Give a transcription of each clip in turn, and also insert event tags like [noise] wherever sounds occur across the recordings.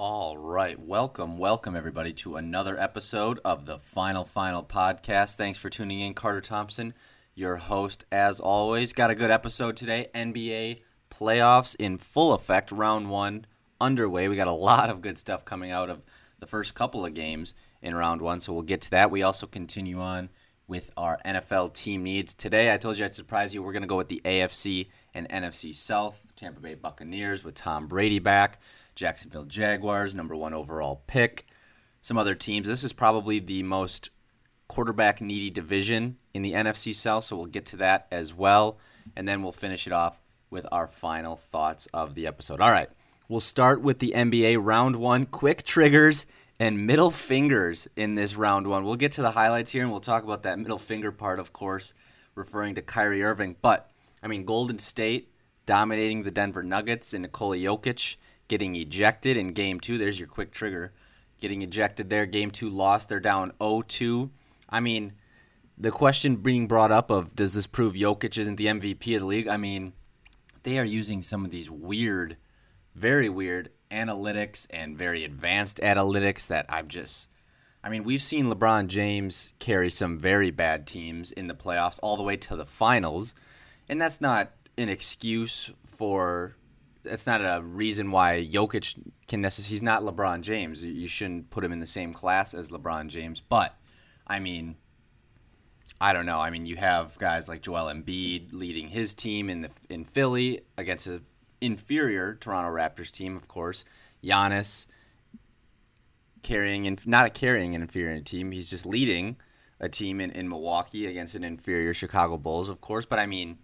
All right. Welcome, welcome everybody to another episode of the Final Final Podcast. Thanks for tuning in, Carter Thomson, your host as always. Got a good episode today. NBA playoffs in full effect, round 1 underway. We got a lot of good stuff coming out of the first couple of games in round 1, so we'll get to that. We also continue on with our NFL team needs. Today, I told you I'd surprise you. We're going to go with the AFC and NFC South. Tampa Bay Buccaneers with Tom Brady back. Jacksonville Jaguars, number one overall pick. Some other teams. This is probably the most quarterback needy division in the NFC South, so we'll get to that as well. And then we'll finish it off with our final thoughts of the episode. All right, we'll start with the NBA round one. Quick triggers and middle fingers in this round one. We'll get to the highlights here and we'll talk about that middle finger part, of course, referring to Kyrie Irving. But, I mean, Golden State dominating the Denver Nuggets and Nikola Jokic getting ejected in game two. There's your quick trigger. Getting ejected there. Game two lost. They're down 0 2. I mean, the question being brought up of does this prove Jokic isn't the MVP of the league? I mean, they are using some of these weird, very weird analytics and very advanced analytics that I've just. I mean, we've seen LeBron James carry some very bad teams in the playoffs all the way to the finals, and that's not an excuse for that's not a reason why Jokic can necessarily. He's not LeBron James. You shouldn't put him in the same class as LeBron James. But I mean, I don't know. I mean, you have guys like Joel Embiid leading his team in the in Philly against an inferior Toronto Raptors team, of course. Giannis carrying and not a carrying an inferior team. He's just leading a team in, in Milwaukee against an inferior Chicago Bulls, of course. But I mean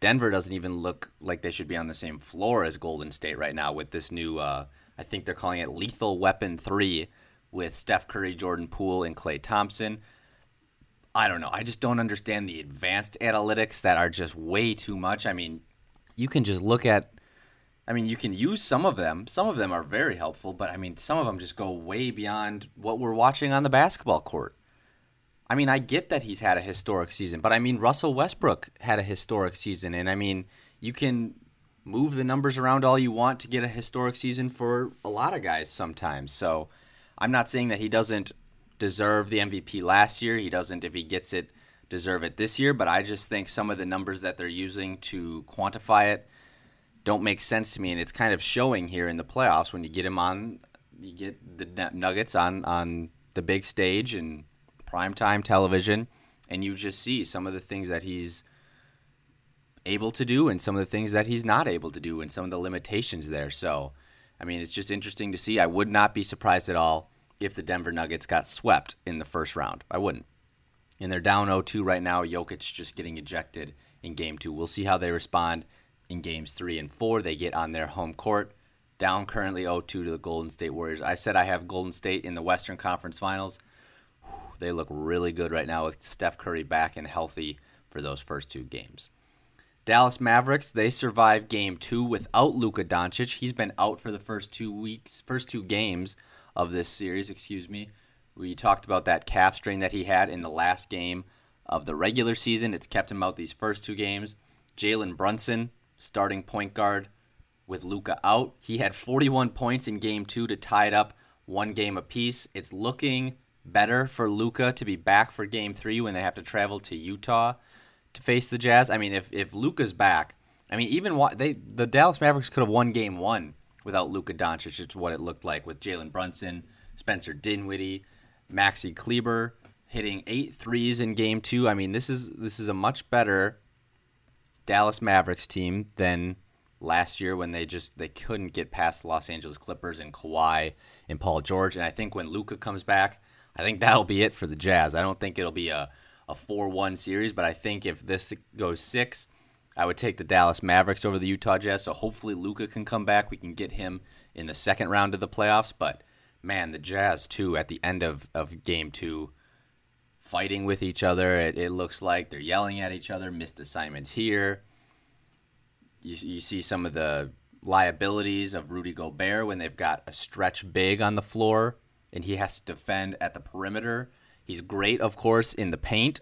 Denver doesn't even look like they should be on the same floor as Golden State right now with this new, uh, I think they're calling it Lethal Weapon 3 with Steph Curry, Jordan Poole, and Klay Thompson. I don't know. I just don't understand the advanced analytics that are just way too much. I mean, you can just look at, I mean, you can use some of them. Some of them are very helpful, but I mean, some of them just go way beyond what we're watching on the basketball court. I mean, I get that he's had a historic season, but I mean, Russell Westbrook had a historic season, and I mean, you can move the numbers around all you want to get a historic season for a lot of guys sometimes. So, I'm not saying that he doesn't deserve the MVP last year. He doesn't, if he gets it, deserve it this year. But I just think some of the numbers that they're using to quantify it don't make sense to me, and it's kind of showing here in the playoffs when you get him on, you get the Nuggets on on the big stage and primetime television, and you just see some of the things that he's able to do and some of the things that he's not able to do and some of the limitations there. So, I mean, it's just interesting to see. I would not be surprised at all if the Denver Nuggets got swept in the first round. I wouldn't. And they're down 0-2 right now. Jokic just getting ejected in game 2. We'll see how they respond in games 3 and 4. They get on their home court. Down currently 0-2 to the Golden State Warriors. I said I have Golden State in the Western Conference Finals. They look really good right now with Steph Curry back and healthy for those first two games. Dallas Mavericks, they survived game two without Luka Doncic. He's been out for the first two weeks, first two games of this series, excuse me. We talked about that calf strain that he had in the last game of the regular season. It's kept him out these first two games. Jalen Brunson, starting point guard with Luka out. He had 41 points in game two to tie it up one game apiece. It's looking better for Luka to be back for Game Three when they have to travel to Utah to face the Jazz. I mean, if if Luka's back, I mean, even they the Dallas Mavericks could have won Game One without Luka Doncic. It's what it looked like with Jalen Brunson, Spencer Dinwiddie, Maxi Kleber hitting eight threes in Game Two. I mean, this is this is a much better Dallas Mavericks team than last year when they just they couldn't get past the Los Angeles Clippers and Kawhi and Paul George. And I think when Luka comes back, I think that'll be it for the Jazz. I don't think it'll be a, a 4 1 series, but I think if this goes six, I would take the Dallas Mavericks over the Utah Jazz. So hopefully Luka can come back. We can get him in the second round of the playoffs. But man, the Jazz, too, at the end of, of game two, fighting with each other. It, it looks like they're yelling at each other, missed assignments here. You, you see some of the liabilities of Rudy Gobert when they've got a stretch big on the floor and he has to defend at the perimeter. He's great, of course, in the paint.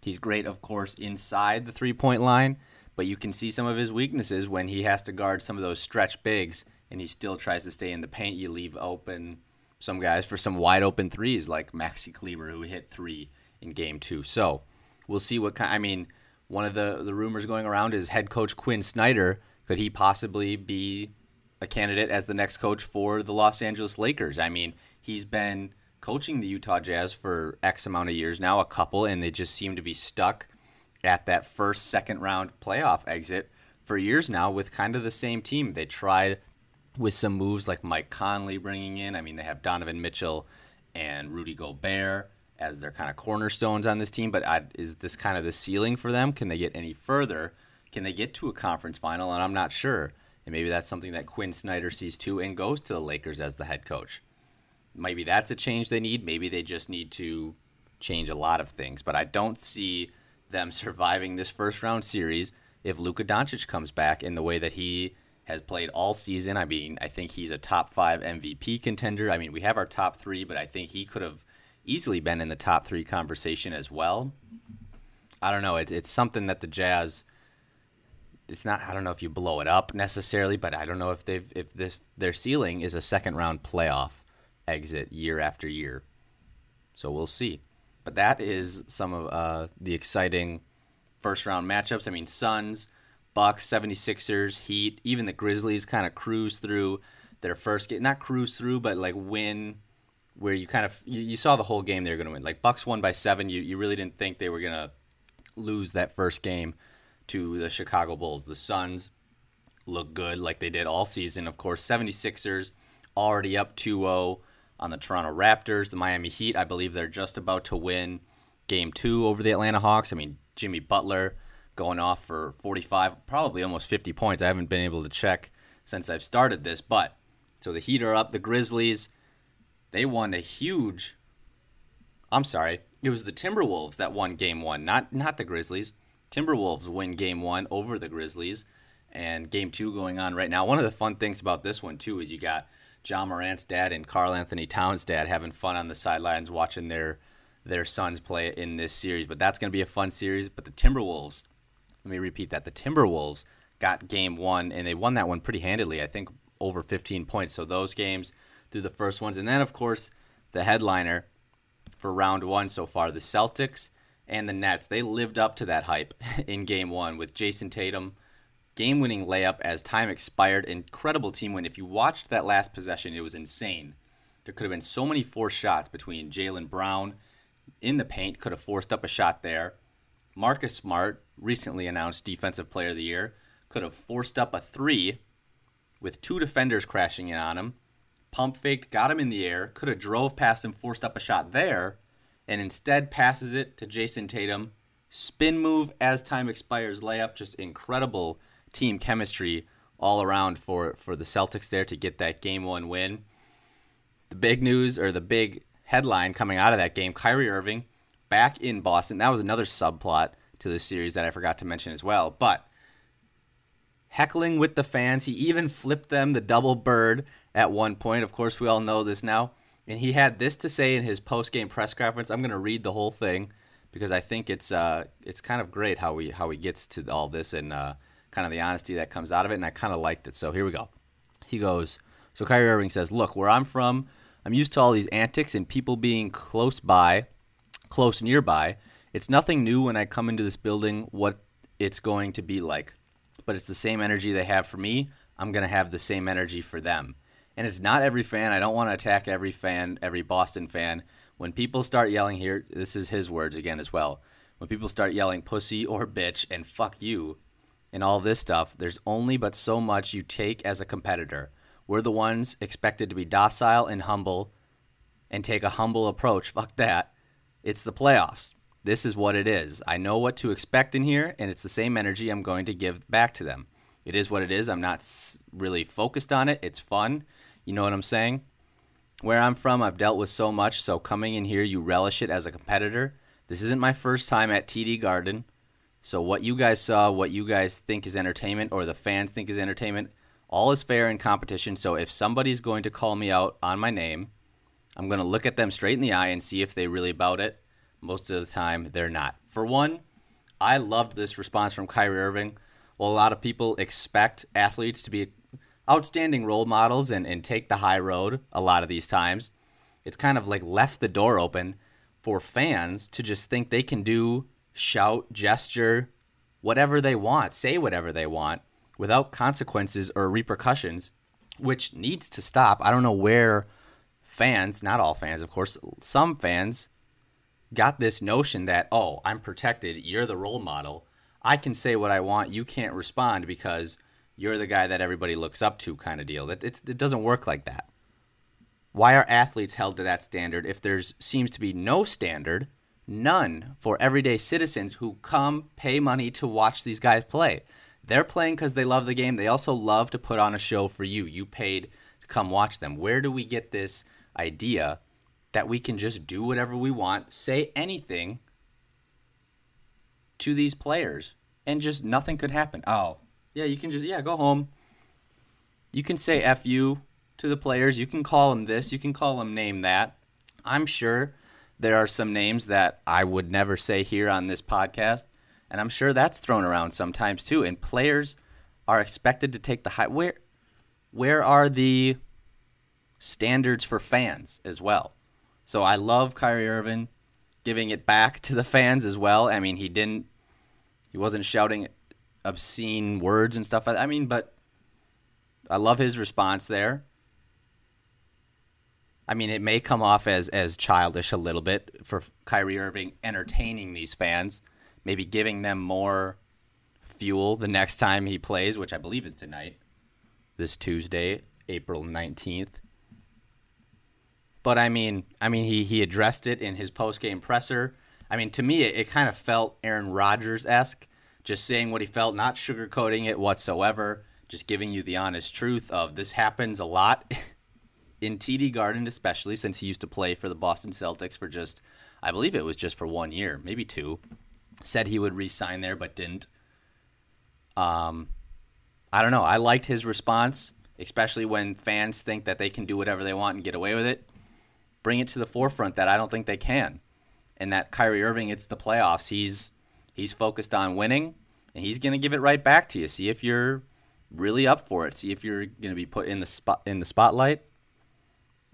He's great, of course, inside the three point line, but you can see some of his weaknesses when he has to guard some of those stretch bigs and he still tries to stay in the paint, you leave open some guys for some wide open threes like Maxi Kleber, who hit three in game two. So we'll see what kind. I mean, one of the the rumors going around is head coach Quinn Snyder. Could he possibly be a candidate as the next coach for the Los Angeles Lakers? I mean, he's been coaching the Utah Jazz for X amount of years now, a couple, and they just seem to be stuck at that first, second round playoff exit for years now with kind of the same team. They tried with some moves like Mike Conley bringing in. I mean, they have Donovan Mitchell and Rudy Gobert as their kind of cornerstones on this team, but I, is this kind of the ceiling for them? Can they get any further? Can they get to a conference final? And I'm not sure. And maybe that's something that Quinn Snyder sees too and goes to the Lakers as the head coach. Maybe that's a change they need. Maybe they just need to change a lot of things. But I don't see them [laughs] surviving this first round series if Luka Doncic comes back in the way that he has played all season. I mean, I think he's a top five MVP contender. I mean, we have our top three, but I think he could have easily been in the top three conversation as well. I don't know. It, it's something that the Jazz. It's not. I don't know if you blow it up necessarily, but I don't know if they've if this their ceiling is a second round playoff exit year after year. So we'll see. But that is some of uh, the exciting first round matchups. I mean, Suns, Bucks, 76ers, Heat, even the Grizzlies kind of cruise through their first game. Not cruise through, but like win where you kind of you, you saw the whole game they were going to win. Like Bucks won by 7. You you really didn't think they were going to lose that first game to the Chicago Bulls. The Suns look good like they did all season. Of course, 76ers already up 2-0 on the Toronto Raptors. The Miami Heat, I believe they're just about to win game 2 over the Atlanta Hawks. I mean, Jimmy Butler going off for 45, probably almost 50 points. I haven't been able to check since I've started this, but so the Heat are up. The Grizzlies, they won a huge. I'm sorry, it was the Timberwolves that won Game One, not not the Grizzlies. Timberwolves win Game One over the Grizzlies, and Game Two going on right now. One of the fun things about this one too is you got Ja Morant's dad and Karl-Anthony Towns' dad having fun on the sidelines watching their their sons play in this series. But that's going to be a fun series. But the Timberwolves, let me repeat that: the Timberwolves got Game One, and they won that one pretty handily. I think over 15 points. So those games through the first ones, and then of course the headliner for round one so far, the Celtics and the Nets. They lived up to that hype [laughs] in Game One with Jayson Tatum game winning layup as time expired. Incredible team win. If you watched that last possession, it was insane. There could have been so many forced shots between Jaylen Brown in the paint, could have forced up a shot there. Marcus Smart, recently announced Defensive Player of the Year, could have forced up a three with two defenders crashing in on him. Pump faked, got him in the air, could have drove past him, forced up a shot there, and instead passes it to Jayson Tatum. Spin move as time expires layup, just incredible team chemistry all around for for the Celtics there to get that game one win. The big news or the big headline coming out of that game: Kyrie Irving back in Boston. That was another subplot to the series that I forgot to mention as well. But heckling with the fans, he even flipped them the double bird at one point. Of course, we all know this now. And he had this to say in his post game press conference. I'm going to read the whole thing because I think it's uh, it's kind of great how we how he gets to all this and uh, kind of the honesty that comes out of it, and I kind of liked it. So here we go. He goes, so Kyrie Irving says, Look, where I'm from, I'm used to all these antics and people being close by, close nearby. It's nothing new when I come into this building what it's going to be like. But it's the same energy they have for me. I'm going to have the same energy for them. And it's not every fan. I don't want to attack every fan, every Boston fan. When people start yelling here, this is his words again as well. When people start yelling pussy or bitch and fuck you, and all this stuff, there's only but so much you take as a competitor. We're the ones expected to be docile and humble and take a humble approach. Fuck that. It's the playoffs. This is what it is. I know what to expect in here, and it's the same energy I'm going to give back to them. It is what it is. I'm not really focused on it. It's fun. You know what I'm saying? Where I'm from, I've dealt with so much, so coming in here, you relish it as a competitor. This isn't my first time at TD Garden. So what you guys saw, what you guys think is entertainment, or the fans think is entertainment, all is fair in competition. So if somebody's going to call me out on my name, I'm going to look at them straight in the eye and see if they really about it. Most of the time, they're not. For one, I loved this response from Kyrie Irving. Well, a lot of people expect athletes to be outstanding role models and, and take the high road a lot of these times, it's kind of like left the door open for fans to just think they can do, shout, gesture, whatever they want, say whatever they want without consequences or repercussions, which needs to stop. I don't know where fans, not all fans, of course, some fans got this notion that, oh, I'm protected, you're the role model. I can say what I want, you can't respond because you're the guy that everybody looks up to, kind of deal. It, it doesn't work like that. Why are athletes held to that standard if there seems to be no standard, none, for everyday citizens who come pay money to watch these guys play? They're playing because they love the game. They also love to put on a show for you. You paid to come watch them. Where do we get this idea that we can just do whatever we want, say anything to these players, and just nothing could happen? Oh, yeah, you can just, yeah, go home. You can say F you to the players. You can call them this. You can call them name that. I'm sure there are some names that I would never say here on this podcast and I'm sure that's thrown around sometimes too. And players are expected to take the high. Where, where are the standards for fans as well? So I love Kyrie Irving giving it back to the fans as well. I mean, he didn't, he wasn't shouting obscene words and stuff. I mean, but I love his response there. I mean, it may come off as as childish a little bit for Kyrie Irving entertaining these fans maybe giving them more fuel the next time he plays, which I believe is tonight, this Tuesday, April 19th. But I mean, I mean, he he addressed it in his post game presser. I mean, to me, it, it kind of felt Aaron Rodgers esque, just saying what he felt, not sugarcoating it whatsoever, just giving you the honest truth of this happens a lot [laughs] in TD Garden, especially since he used to play for the Boston Celtics for just, I believe it was just for one year, maybe two said he would re-sign there but didn't. Um, I don't know. I liked his response, especially when fans think that they can do whatever they want and get away with it. Bring it to the forefront that I don't think they can, and that Kyrie Irving, it's the playoffs. He's he's focused on winning, and he's to give it right back to you. See if you're really up for it. See if you're to be put in the spot in the spotlight,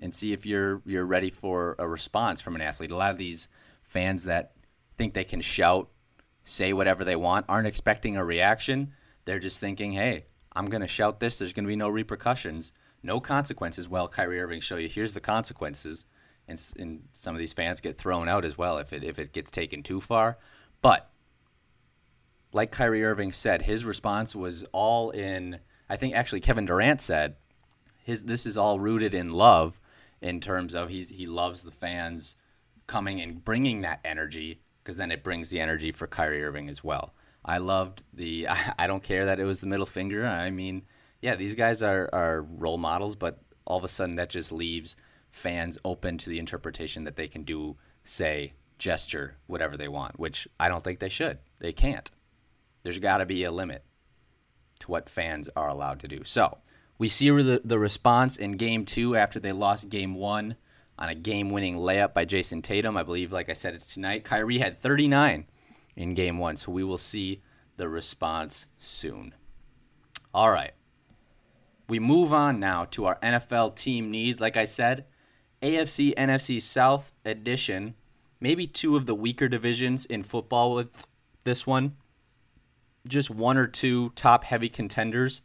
and see if you're you're ready for a response from an athlete. A lot of these fans that think they can shout say whatever they want, aren't expecting a reaction. They're just thinking, hey, I'm going to shout this. There's going to be no repercussions, no consequences. Well, Kyrie Irving show you here's the consequences, and, and some of these fans get thrown out as well if it if it gets taken too far. But like Kyrie Irving said, his response was all in. I think actually Kevin Durant said his this is all rooted in love in terms of he's he loves the fans coming and bringing that energy because then it brings the energy for Kyrie Irving as well. I loved the. [laughs] I, don't care that it was the middle finger. I mean, yeah, these guys are are role models, but all of a sudden that just leaves fans open to the interpretation that they can do, say, gesture, whatever they want, which I don't think they should. They can't. There's got to be a limit to what fans are allowed to do. So we see the, the response in game two after they lost game one on a game winning layup by Jayson Tatum. I believe, like I said, it's tonight. Kyrie had 39 in game one, so we will see the response soon. All right. We move on now to our NFL team needs. Like I said, AFC NFC South edition, maybe two of the weaker divisions in football with this one. Just one or two top heavy contenders.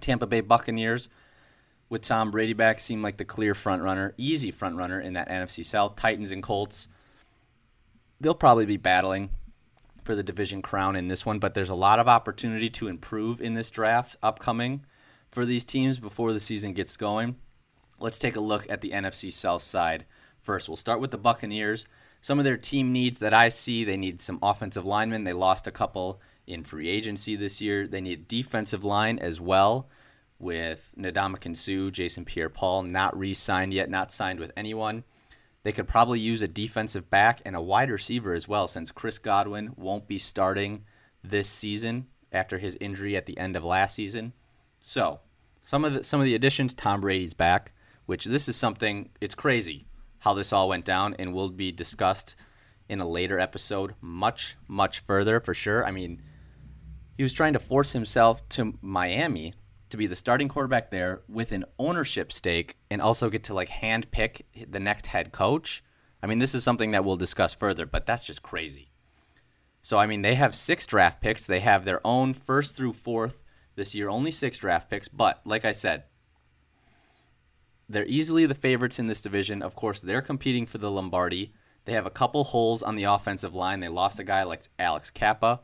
Tampa Bay Buccaneers with Tom Brady back seem like the clear front runner, easy front runner in that NFC South. Titans and Colts, they'll probably be battling for the division crown in this one, but there's a lot of opportunity to improve in this draft upcoming for these teams before the season gets going. Let's take a look at the NFC South side first. We'll start with the Buccaneers. Some of their team needs that I see, they need some offensive linemen. They lost a couple in free agency this year. They need defensive line as well with Ndamukong Suh, Jason Pierre-Paul not re-signed yet, not signed with anyone. They could probably use a defensive back and a wide receiver as well, since Chris Godwin won't be starting this season after his injury at the end of last season. So, some of the some of the additions, Tom Brady's back, which this is something it's crazy how this all went down and will be discussed in a later episode much much further for sure. I mean, he was trying to force himself to Miami to be the starting quarterback there with an ownership stake and also get to like hand pick the next head coach. I mean, this is something that we'll discuss further, but that's just crazy. So, I mean, they have six draft picks. They have their own first through fourth this year, only six draft picks. But, like I said, they're easily the favorites in this division. Of course, they're competing for the Lombardi. They have a couple holes on the offensive line. They lost a guy like Alex Cappa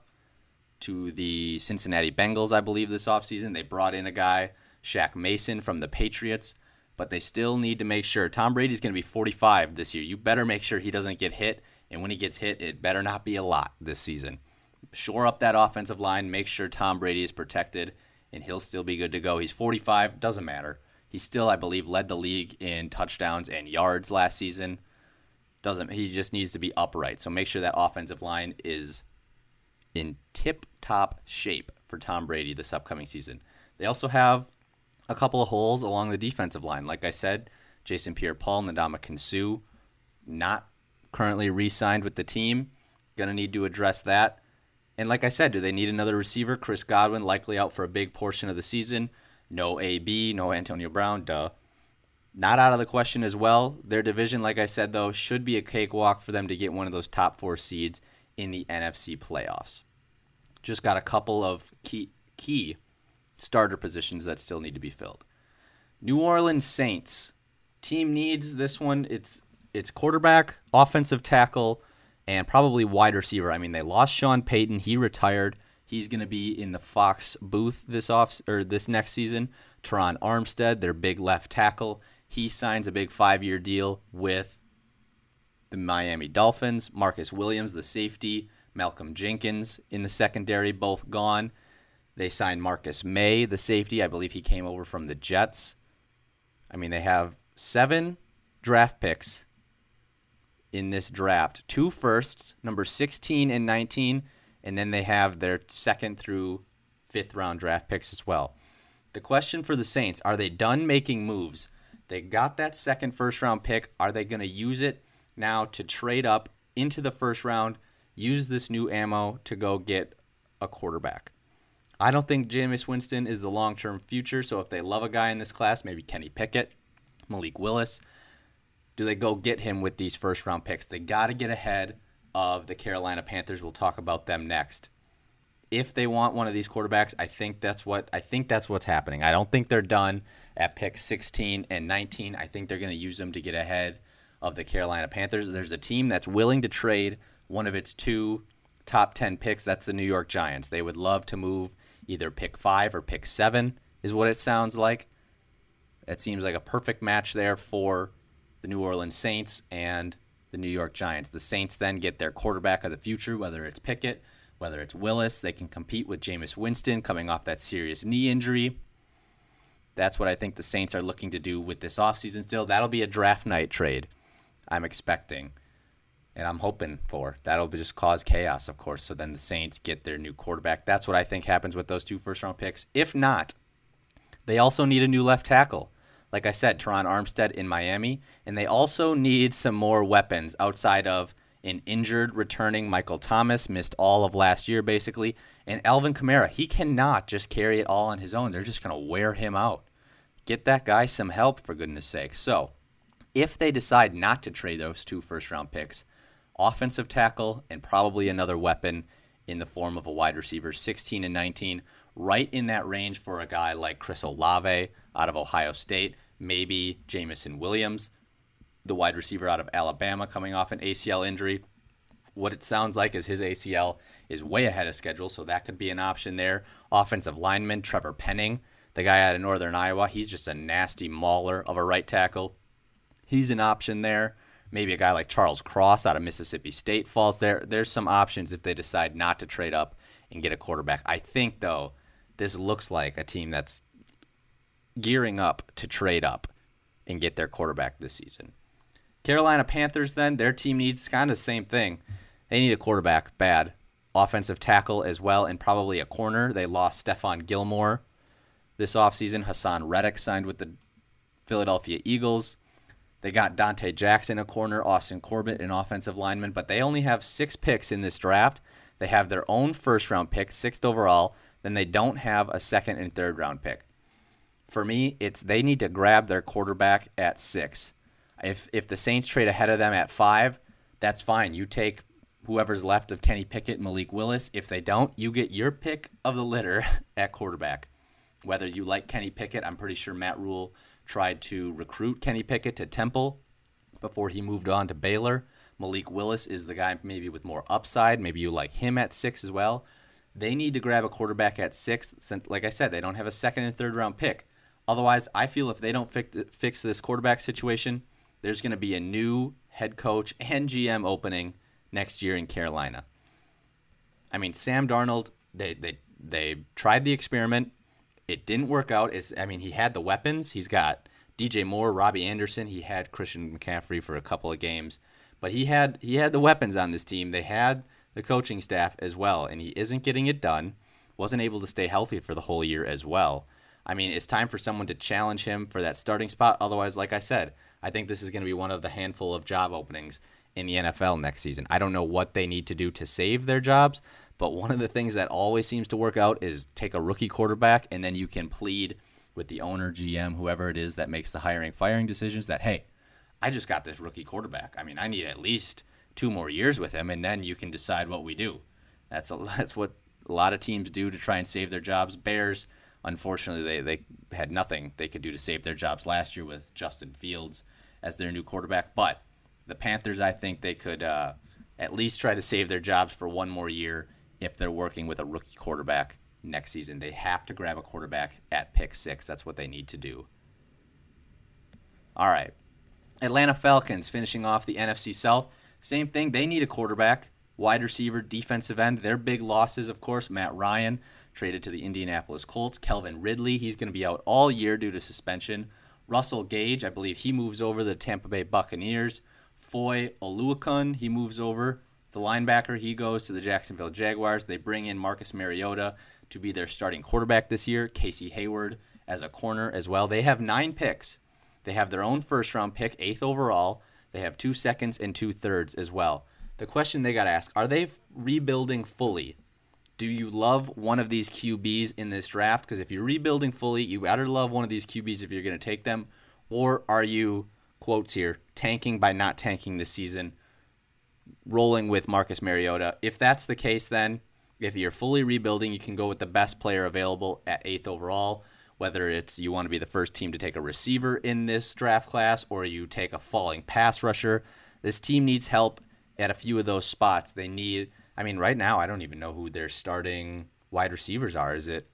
to the Cincinnati Bengals, I believe, this offseason. They brought in a guy, Shaq Mason, from the Patriots, but they still need to make sure. Tom Brady's going to be 45 this year. You better make sure he doesn't get hit, and when he gets hit, it better not be a lot this season. Shore up that offensive line, make sure Tom Brady is protected, and he'll still be good to go. He's 45, doesn't matter. He still, I believe, led the league in touchdowns and yards last season. Doesn't he just needs to be upright. So make sure that offensive line is in tip top shape for Tom Brady this upcoming season. They also have a couple of holes along the defensive line. Like I said, Jason Pierre Paul, Ndamukong Suh, not currently re signed with the team. Gonna need to address that. And like I said, do they need another receiver? Chris Godwin likely out for a big portion of the season. No AB, no Antonio Brown, duh. Not out of the question as well. Their division, like I said, though, should be a cakewalk for them to get one of those top four seeds in the NFC playoffs. Just got a couple of key key starter positions that still need to be filled. New Orleans Saints team needs this one. It's it's quarterback, offensive tackle, and probably wide receiver. I mean, they lost Sean Payton. He retired. He's going to be in the Fox booth this off or this next season. Terron Armstead, their big left tackle, he signs a big five-year deal with the Miami Dolphins. Marcus Williams, the safety, Malcolm Jenkins in the secondary, both gone. They signed Marcus Maye, the safety. I believe he came over from the Jets. I mean, they have seven draft picks in this draft two firsts, number 16 and 19, and then they have their second through fifth round draft picks as well. The question for the Saints are they done making moves? They got that second first round pick. Are they going to use it now to trade up into the first round, use this new ammo to go get a quarterback? I don't think Jameis Winston is the long term future. So if they love a guy in this class, maybe Kenny Pickett, Malik Willis, do they go get him with these first round picks? They got to get ahead of the Carolina Panthers. We'll talk about them next. If they want one of these quarterbacks, I think that's what I think that's what's happening. I don't think they're done at pick 16 and 19. I think they're going to use them to get ahead of the Carolina Panthers. There's a team that's willing to trade one of its two top 10 picks. That's the New York Giants. They would love to move either pick 5 or pick 7 is what it sounds like. It seems like a perfect match there for the New Orleans Saints and the New York Giants. The Saints then get their quarterback of the future, whether it's Pickett, whether it's Willis. They can compete with Jameis Winston coming off that serious knee injury. That's what I think the Saints are looking to do with this offseason still. That'll be a draft night trade, I'm expecting. And I'm hoping for. That'll just cause chaos, of course. So then the Saints get their new quarterback. That's what I think happens with those two first round picks. If not, they also need a new left tackle like I said, Terron Armstead in Miami. And they also need some more weapons outside of an injured returning Michael Thomas, missed all of last year basically. And Alvin Kamara, he cannot just carry it all on his own. They're just going to wear him out. Get that guy some help, for goodness sake. So, if they decide not to trade those two first round picks, offensive tackle and probably another weapon in the form of a wide receiver, 16 and 19, right in that range for a guy like Chris Olave out of Ohio State, maybe Jameson Williams, the wide receiver out of Alabama coming off an ACL injury. What it sounds like is his ACL is way ahead of schedule, so that could be an option there. Offensive lineman Trevor Penning, the guy out of Northern Iowa, he's just a nasty mauler of a right tackle. He's an option there. Maybe a guy like Charles Cross out of Mississippi State falls there. There's some options if they decide not to trade up and get a quarterback. I think though, this looks like a team that's gearing up to trade up and get their quarterback this season. Carolina Panthers, then, their team needs kind of the same thing. They need a quarterback bad, offensive tackle as well, and probably a corner. They lost Stephon Gilmore this offseason. Haason Reddick signed with the Philadelphia Eagles. They got Donte Jackson a corner, Austin Corbett an offensive lineman, but they only have six picks in this draft. They have their own first round pick, sixth overall. Then they don't have a second and third round pick. for me, it's they need to grab their quarterback at six. If if the Saints trade ahead of them at five, that's fine. You take whoever's left of Kenny Pickett, Malik Willis. If they don't, you get your pick of the litter [laughs] at quarterback. Whether you like Kenny Pickett, I'm pretty sure Matt Rhule tried to recruit Kenny Pickett to Temple before he moved on to Baylor. Malik Willis is the guy maybe with more upside. Maybe you like him at six as well. They need to grab a quarterback at six. Since, like I said, they don't have a second and third round pick. Otherwise, I feel if they don't fix, fix this quarterback situation, there's going to be a new head coach and GM opening next year in Carolina. I mean, Sam Darnold, they they they tried the experiment. It didn't work out. Is I mean, he had the weapons. He's got DJ Moore, Robbie Anderson. He had Christian McCaffrey for a couple of games, but he had he had the weapons on this team. They had the coaching staff as well, and he isn't getting it done. Wasn't able to stay healthy for the whole year as well. I mean, it's time for someone to challenge him for that starting spot. Otherwise, like I said, I think this is going to be one of the handful of job openings in the NFL next season. I don't know what they need to do to save their jobs, but one of the things that always seems to work out is take a rookie quarterback and then you can plead with the owner, GM, whoever it is that makes the hiring firing decisions that hey, I just got this rookie quarterback. I mean, I need at least two more years with him and then you can decide what we do. That's a, [laughs] that's what a lot of teams do to try and save their jobs. Bears, unfortunately, they they had nothing they could do to save their jobs last year with Justin Fields as their new quarterback, but the Panthers, I think they could uh, at least try to save their jobs for one more year if they're working with a rookie quarterback next season. They have to grab a quarterback at pick six. That's what they need to do. All right. Atlanta Falcons finishing off the NFC South. Same thing. They need a quarterback, wide receiver, defensive end. Their big losses, of course, Matt Ryan traded to the Indianapolis Colts. Calvin Ridley, he's going to be out all year due to suspension. Russell Gage, I believe he moves over the Tampa Bay Buccaneers. Foye Oluokun, he moves over. The linebacker, he goes to the Jacksonville Jaguars. They bring in Marcus Mariota to be their starting quarterback this year. Casey Hayward as a corner as well. They have nine picks. They have their own first round pick, eighth overall. They have two seconds and two thirds as well. The question they got to ask are they rebuilding fully? Do you love one of these QBs in this draft? Because if you're rebuilding fully, you better love one of these QBs if you're going to take them. Or are you quotes here tanking by not tanking this season, rolling with Marcus Mariota. If that's the case, then if you're fully rebuilding, you can go with the best player available at eighth overall. Whether it's you want to be the first team to take a receiver in this draft class or you take a falling pass rusher, this team needs help at a few of those spots. They need, I mean, right now, I don't even know who their starting wide receivers are. Is it,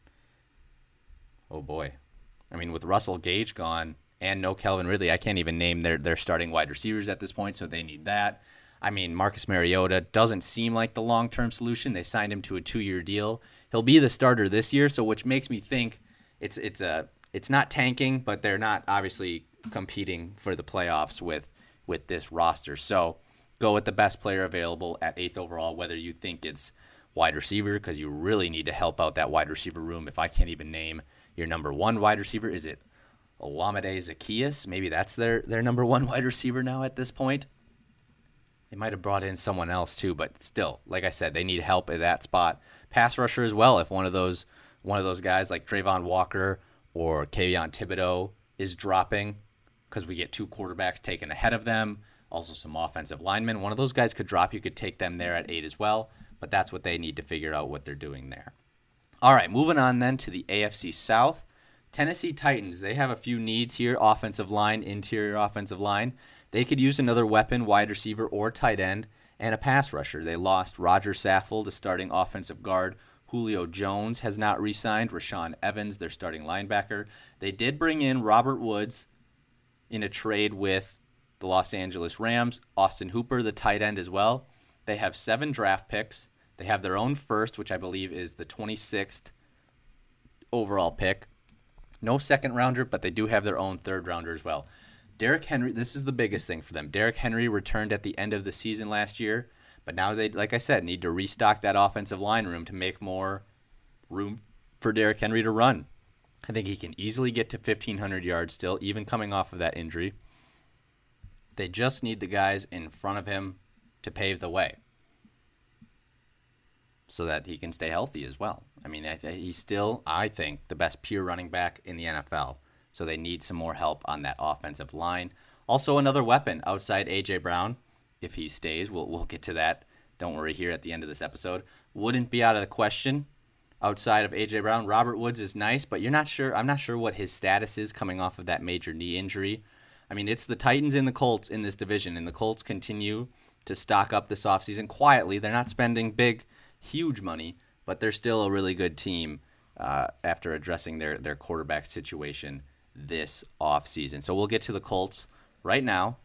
oh boy. I mean, with Russell Gage gone, and no Calvin Ridley. I can't even name their their starting wide receivers at this point, so they need that. I mean, Marcus Mariota doesn't seem like the long term solution. They signed him to a two year deal. He'll be the starter this year, so which makes me think it's it's a it's not tanking, but they're not obviously competing for the playoffs with with this roster. So go with the best player available at eighth overall, whether you think it's wide receiver, because you really need to help out that wide receiver room. If I can't even name your number one wide receiver, is it Olamide Zaccheaus. Maybe that's their, their number one [laughs] wide receiver now at this point. They might have brought in someone else too, but still, like I said, they need help at that spot. Pass rusher as well. If one of those one of those guys like Travon Walker or Kayvon Thibodeaux is dropping because we get two quarterbacks taken ahead of them, also some offensive linemen. One of those guys could drop. You could take them there at eight as well, but that's what they need to figure out what they're doing there. All right, moving on then to the AFC South. Tennessee Titans, they have a few needs here offensive line, interior offensive line. They could use another weapon, wide receiver, or tight end, and a pass rusher. They lost Roger Saffold, a starting offensive guard. Julio Jones has not re signed. Rashaan Evans, their starting linebacker. They did bring in Robert Woods in a trade with the Los Angeles Rams. Austin Hooper, the tight end, as well. They have seven draft picks. They have their own first, which I believe is the 26th overall pick. No second rounder, but they do have their own third rounder as well. Derrick Henry, this is the biggest thing for them. Derrick Henry returned at the end of the season last year, but now they, like I said, need to restock that offensive line room to make more room for Derrick Henry to run. I think he can easily get to 1,500 yards still, even coming off of that injury. They just need the guys in front of him to pave the way so that he can stay healthy as well. I mean, he's still, I think, the best pure running back in the NFL. So they need some more help on that offensive line. Also, another weapon outside A.J. Brown, if he stays. We'll, we'll get to that. Don't worry here at the end of this episode. Wouldn't be out of the question outside of AJ Brown. Robert Woods is nice, but you're not sure. I'm not sure what his status is coming off of that major knee injury. I mean, it's the Titans and the Colts in this division, and the Colts continue to stock up this offseason quietly. They're not spending big, huge money, but they're still a really good team uh, after addressing their, their quarterback situation this offseason. So we'll get to the Colts right now.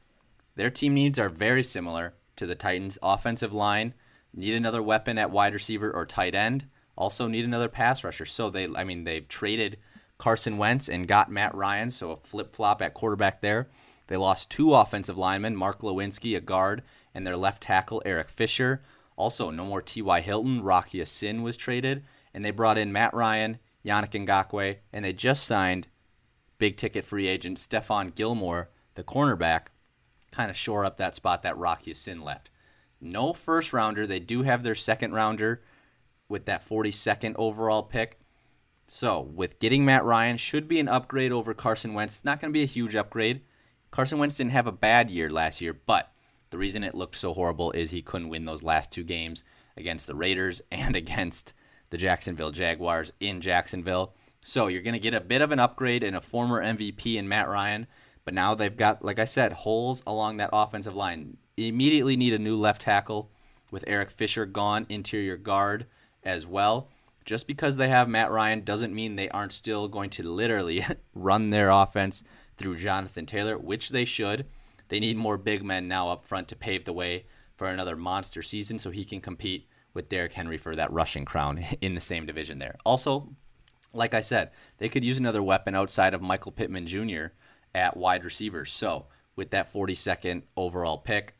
Their team needs are very similar to the Titans' offensive line. Need another weapon at wide receiver or tight end. Also need another pass rusher. So they, I mean, they've traded Carson Wentz and got Matt Ryan, so a flip flop at quarterback there. They lost two offensive linemen, Mark Glowinski, a guard, and their left tackle, Eric Fisher. Also, no more T.Y. Hilton. Rocky Ya-Sin was traded. And they brought in Matt Ryan, Yannick Ngakoue, and they just signed big ticket free agent Stephon Gilmore, the cornerback, kind of shore up that spot that Rock Ya-Sin left. No first rounder. They do have their second rounder with that 42nd overall pick. So, with getting Matt Ryan, should be an upgrade over Carson Wentz. It's not going to be a huge upgrade. Carson Wentz didn't have a bad year last year, but the reason it looked so horrible is he couldn't win those last two games against the Raiders and [laughs] against the Jacksonville Jaguars in Jacksonville. So, you're going to get a bit of an upgrade in a former MVP in Matt Ryan, but now they've got, like I said, holes along that offensive line. You Immediately need a new left tackle with Eric Fisher gone, interior guard as well. Just because they have Matt Ryan doesn't mean they aren't still going to literally [laughs] run their offense through Jonathan Taylor, which they should. They need more big men now up front to pave the way for another monster season so he can compete with Derrick Henry for that rushing crown [laughs] in the same division there. Also, like I said, they could use another weapon outside of Michael Pittman Jr. at wide receiver. So, with that 42nd overall pick,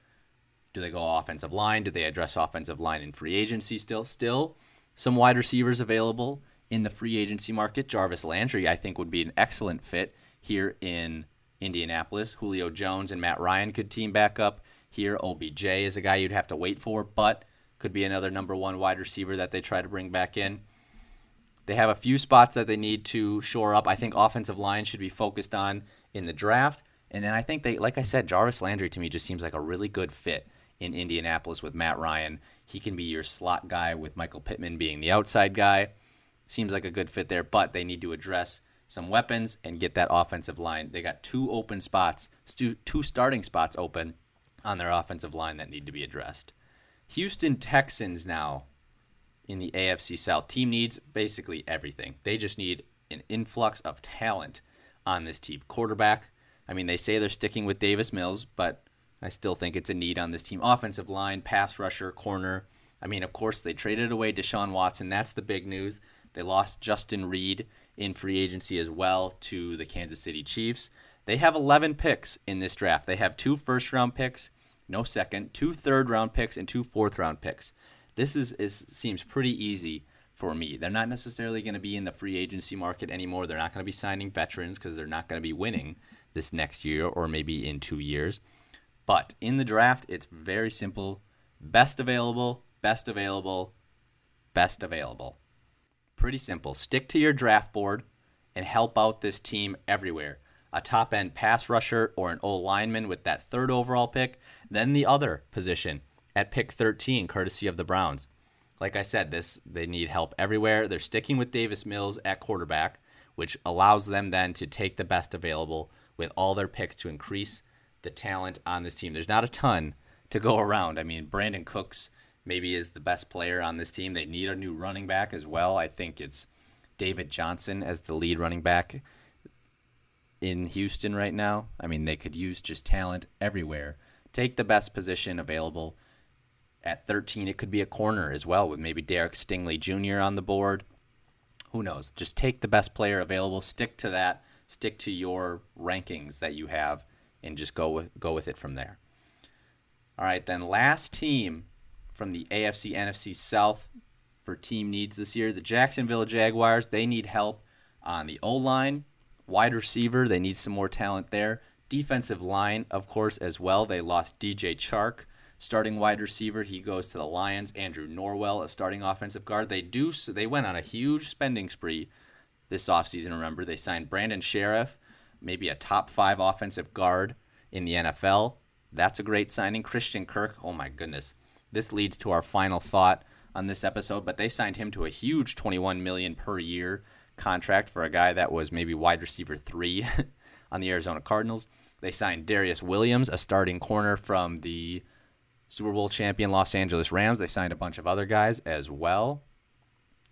do they go offensive line? Do they address offensive line in free agency still? Still, some wide receivers available in the free agency market. Jarvis Landry, I think, would be an excellent fit here in Indianapolis. Julio Jones and Matt Ryan could team back up here. OBJ is a guy you'd have to wait for, but could be another number one wide receiver that they try to bring back in. They have a few spots that they need to shore up. I think offensive line should be focused on in the draft. And then I think they, like I said, Jarvis Landry to me just seems like a really good fit in Indianapolis with Matt Ryan. He can be your slot guy with Michael Pittman being the outside guy. Seems like a good fit there, but they need to address some weapons and get that offensive line. They got two open spots, two starting spots open on their offensive line that need to be addressed. Houston Texans now in the AFC South. Team needs basically everything. They just need an influx of talent on this team. Quarterback, I mean, they say they're sticking with Davis Mills, but I still think it's a need on this team. Offensive line, pass rusher, corner. I mean, of course, they traded away Deshaun Watson. That's the big news. They lost Justin Reid in free agency as well to the Kansas City Chiefs. They have 11 picks in this draft. They have two first round picks, no second, two third round picks, and two fourth round picks. This is, is seems pretty easy for me. They're not necessarily going to be in the free agency market anymore. They're not going to be signing veterans because they're not going to be winning this next year or maybe in two years. But in the draft, it's very simple best available, best available, best available. Pretty simple. Stick to your draft board and help out this team everywhere. A top end pass rusher or an O lineman with that third overall pick, then the other position at pick 13, courtesy of the Browns. Like I said, this they need help everywhere. They're sticking with Davis Mills at quarterback, which allows them then to take the best available with all their picks to increase the talent on this team. There's not a ton to go around. I mean, Brandin Cooks maybe is the best player on this team. They need a new running back as well. I think it's David Johnson as the lead running back in Houston right now. I mean, they could use just talent everywhere. Take the best position available. At 13, it could be a corner as well, with maybe Derek Stingley Jr. on the board. Who knows? Just take the best player available, stick to that, stick to your rankings that you have and just go with go with it from there. All right, then last team from the AFC NFC South for team needs this year, the Jacksonville Jaguars. They need help on the O line, wide receiver. They need some more talent there. Defensive line, of course, as well. They lost DJ Chark, starting wide receiver. He goes to the Lions. Andrew Norwell, a starting offensive guard. They do. They went on a huge spending spree this offseason. Remember, they signed Brandon Scherff maybe a top five offensive guard in the NFL. That's a great signing. Christian Kirk, oh my goodness. This leads to our final thought on this episode, but they signed him to a huge 21 million per year contract for a guy that was maybe wide receiver 3 [laughs] on the Arizona Cardinals. They signed Darious Williams, a starting corner from the Super Bowl champion Los Angeles Rams. They signed a bunch of other guys as well.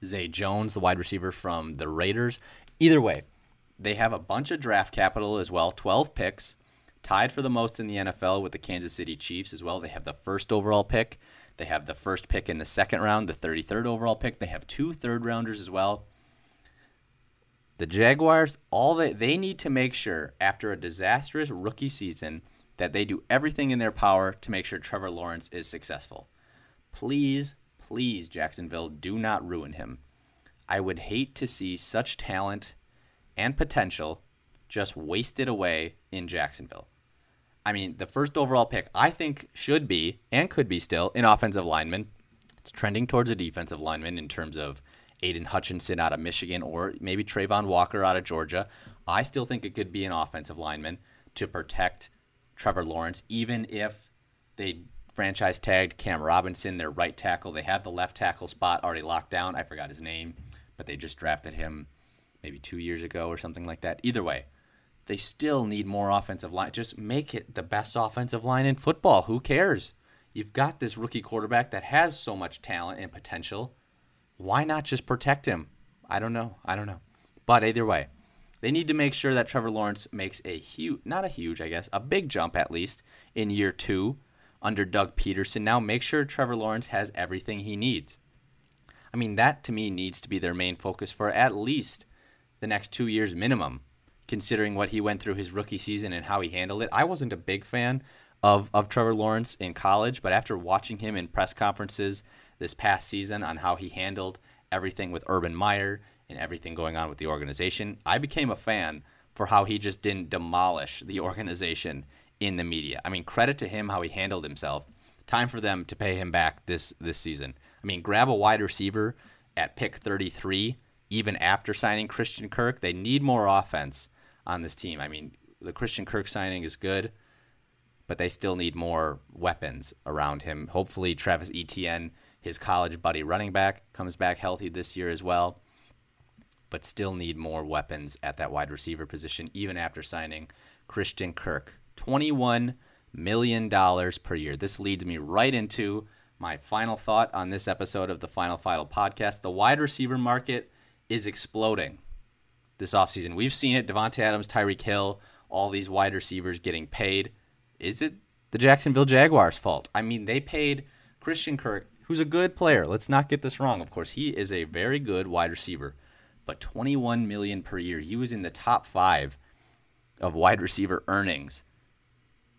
Zay Jones, the wide receiver from the Raiders. Either way, they have a bunch of draft capital as well, 12 picks, tied for the most in the NFL with the Kansas City Chiefs as well. They have the first overall pick. They have the first pick in the second round, the 33rd overall pick. They have two third rounders as well. The Jaguars, all they they need to make sure after a disastrous rookie season that they do everything in their power to make sure Trevor Lawrence is successful. Please, please, Jacksonville, do not ruin him. I would hate to see such talent and potential just wasted away in Jacksonville. I mean, the first overall pick, I think, should be and could be still an offensive lineman. It's trending towards a defensive lineman in terms of Aidan Hutchinson out of Michigan or maybe Travon Walker out of Georgia. I still think it could be an offensive lineman to protect Trevor Lawrence, even if they franchise tagged Cam Robinson, their right tackle. They have the left tackle spot already locked down. I forgot his name, but they just drafted him maybe two years ago or something like that. Either way, they still need more offensive line. Just make it the best offensive line in football. Who cares? You've got this rookie quarterback that has so much talent and potential. Why not just protect him? I don't know. I don't know. But either way, they need to make sure that Trevor Lawrence makes a huge, not a huge, I guess, a big jump at least in year two under Doug Pederson. Now make sure Trevor Lawrence has everything he needs. I mean, that to me needs to be their main focus for at least the next two years minimum, considering what he went through his rookie season and how he handled it. I wasn't a big fan of, of Trevor Lawrence in college, but after watching him in press conferences this past season on how he handled everything with Urban Meyer and everything going on with the organization, I became a fan for how he just didn't demolish the organization in the media. I mean, credit to him how he handled himself. Time for them to pay him back this this season. I mean, grab a wide receiver at pick 33 even after signing Christian Kirk. They need more offense on this team. I mean, the Christian Kirk signing is good, but they still need more weapons around him. Hopefully, Travis Etienne, his college buddy running back, comes back healthy this year as well, but still need more weapons at that wide receiver position, even after signing Christian Kirk. $21 million per year. This leads me right into my final thought on this episode of the Final Final podcast. The wide receiver market is exploding this offseason. We've seen it Davante Adams, Tyreek Hill, all these wide receivers getting paid. Is it the Jacksonville Jaguars' fault? I mean, they paid Christian Kirk, who's a good player. Let's not get this wrong. Of course, he is a very good wide receiver, but 21 million per year. He was in the top 5 of wide receiver earnings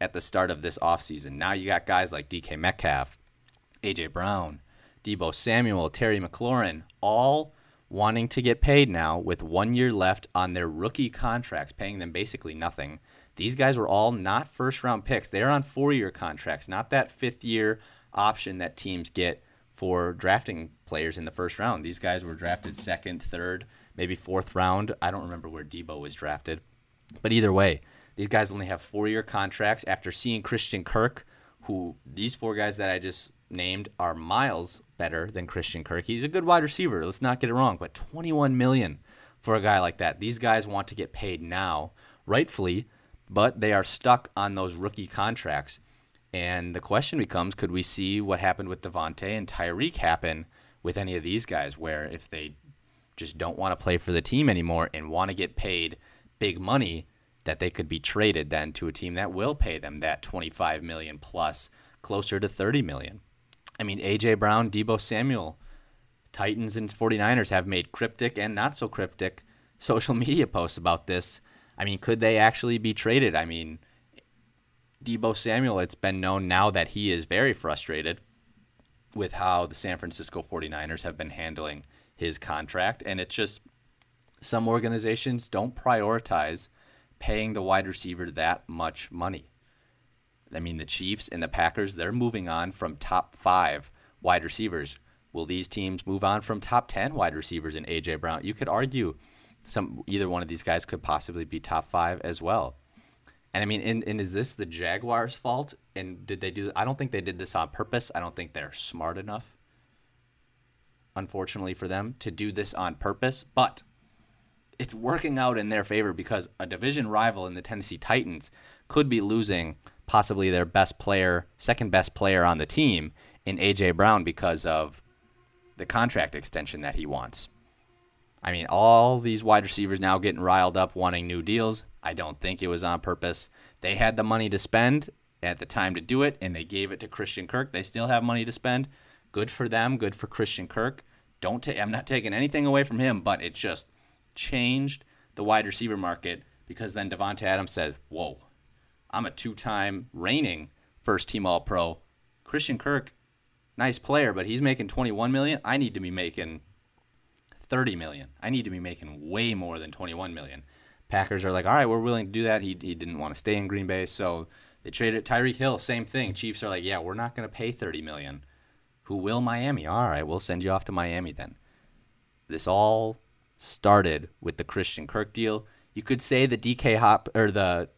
at the start of this offseason. Now you got guys like DK Metcalf, AJ Brown, Deebo Samuel, Terry McLaurin, all wanting to get paid now with one year left on their rookie contracts, paying them basically nothing. These guys were all not first round picks. They're on four year contracts, not that fifth year option that teams get for drafting players in the first round. These guys were drafted second, third, maybe fourth round. I don't remember where Deebo was drafted. But either way, these guys only have four year contracts. After seeing Christian Kirk, who these four guys that I just named are miles better than Christian Kirk. He's a good wide receiver. Let's not get it wrong, but 21 million for a guy like that. These guys want to get paid now, rightfully, but they are stuck on those rookie contracts. And the question becomes, could we see what happened with Davante and Tyreek happen with any of these guys where if they just don't want to play for the team anymore and want to get paid big money, that they could be traded then to a team that will pay them that 25 million plus closer to 30 million. I mean, A.J. Brown, Deebo Samuel, Titans and 49ers have made cryptic and not so cryptic [laughs] social media posts about this. I mean, could they actually be traded? I mean, Deebo Samuel, it's been known now that he is very frustrated with how the San Francisco 49ers have been handling his contract. And it's just some organizations don't prioritize paying the wide receiver that much money. I mean, the Chiefs and the Packers, they're moving on from top five wide receivers. Will these teams move on from top 10 wide receivers in A.J. Brown? You could argue some either one of these guys could possibly be top five as well. And I mean, and, and is this the Jaguars' fault? And did they do? I don't think they did this on purpose. I don't think they're smart enough, unfortunately for them, to do this on purpose. But it's working out in their favor because a division rival in the Tennessee Titans could be losing possibly their best player, second best player on the team in AJ Brown because of the contract extension that he wants. I mean, all these wide receivers now getting riled up wanting new deals. I don't think it was on purpose. They had the money to spend at the time to do it, and they gave it to Christian Kirk. They still have money to spend. Good for them. Good for Christian Kirk. Don't ta- I'm not taking anything away from him, but it just changed the wide receiver market because then Davante Adams says, "Whoa, I'm a two-time reigning first-team All-Pro. Christian Kirk, nice player, but he's making 21 million. I need to be making 30 million. I need to be making way more than 21 million. Packers are like, "All right, we're willing to do that." He he didn't want to stay in Green Bay, so they traded Tyreek Hill. Same thing. Chiefs are like, "Yeah, we're not going to pay 30 million. Who will Miami? All right, we'll send you off to Miami then. This all started with the Christian Kirk deal. You could say the DK Hop or the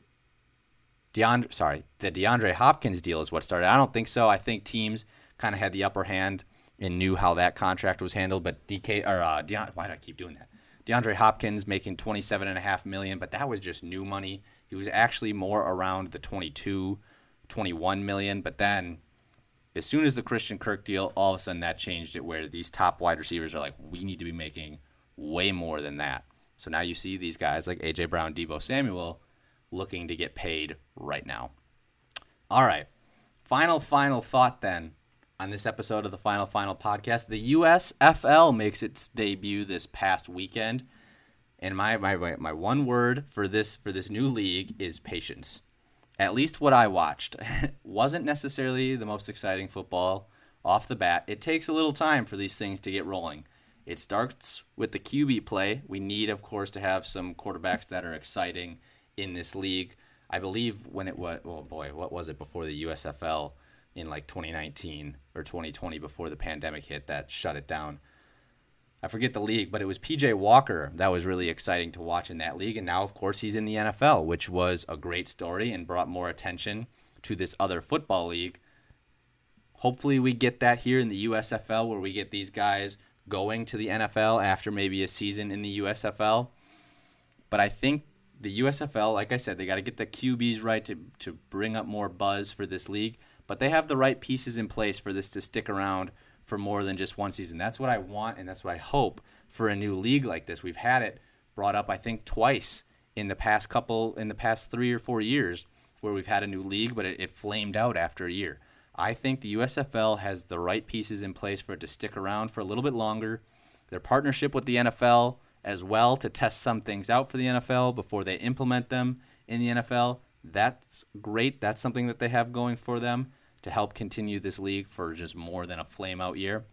DeAndre, sorry, the DeAndre Hopkins deal is what started. I don't think so. I think teams kind of had the upper hand and knew how that contract was handled. But DK or uh, DeAndre, why do I keep doing that? DeAndre Hopkins making twenty seven and a half million, but that was just new money. He was actually more around the 22, 21 million. But then, as soon as the Christian Kirk deal, all of a sudden that changed it, where these top wide receivers are like, we need to be making way more than that. So now you see these guys like AJ Brown, Deebo Samuel looking to get paid right now. All right. Final, final thought then on this episode of the Final Final podcast. The USFL makes its debut this past weekend. And my, my, my one word for this for this new league is patience. At least what I watched [laughs] wasn't necessarily the most exciting football off the bat. It takes a little time for these things to get rolling. It starts with the QB play. We need, of course, to have some quarterbacks that are exciting in this league. I believe when it was, oh boy, what was it before the USFL in like 2019 or 2020 before the pandemic hit that shut it down? I forget the league, but it was PJ Walker that was really exciting to watch in that league. And now, of course, he's in the NFL, which was a great story and brought more attention to this other football league. Hopefully, we get that here in the USFL where we get these guys going to the NFL after maybe a season in the USFL. But I think the USFL, like I said, they got to get the QBs right to, to bring up more buzz for this league. But they have the right pieces in place for this to stick around for more than just one season. That's what I want and that's what I hope for a new league like this. We've had it brought up, I think, twice in the past couple, in the past three or four years where we've had a new league, but it, it flamed out after a year. I think the USFL has the right pieces in place for it to stick around for a little bit longer. Their partnership with the NFL as well to test some things out for the NFL before they implement them in the NFL. That's great. That's something that they have going for them to help continue this league for just more than a flame out year.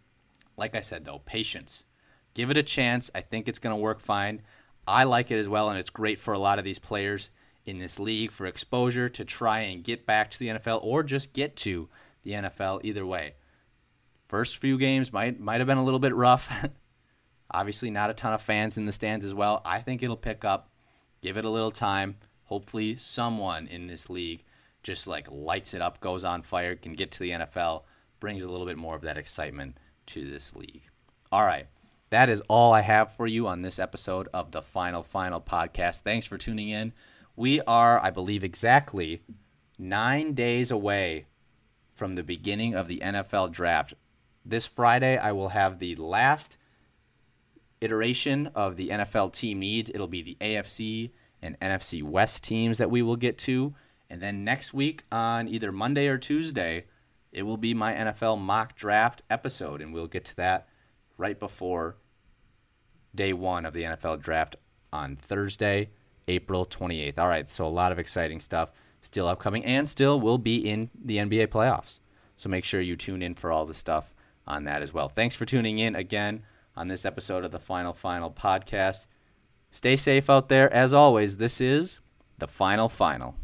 Like I said, though, patience. Give it a chance. I think it's going to work fine. I like it as well, and it's great for a lot of these players in this league for exposure to try and get back to the NFL or just get to the NFL either way. First few games might might have been a little bit rough. [laughs] Obviously, not a ton of fans in the stands as well. I think it'll pick up. Give it a little time. Hopefully, someone in this league just like lights it up, goes on fire, can get to the NFL, brings a little bit more of that excitement to this league. All right. That is all I have for you on this episode of the Final Final podcast. Thanks for tuning in. We are, I believe, exactly nine days away from the beginning of the NFL draft. This Friday, I will have the last iteration of the NFL team needs. It'll be the AFC and NFC West teams that we will get to. And then next week on either Monday or Tuesday, it will be my NFL mock draft episode. And we'll get to that right before day one of the NFL draft on Thursday, April 28th. All right, so a lot of exciting stuff still upcoming and still will be in the NBA playoffs. So make sure you tune in for all the stuff on that as well. Thanks for tuning in again on this episode of the Final Final podcast. Stay safe out there. As always, this is the Final Final.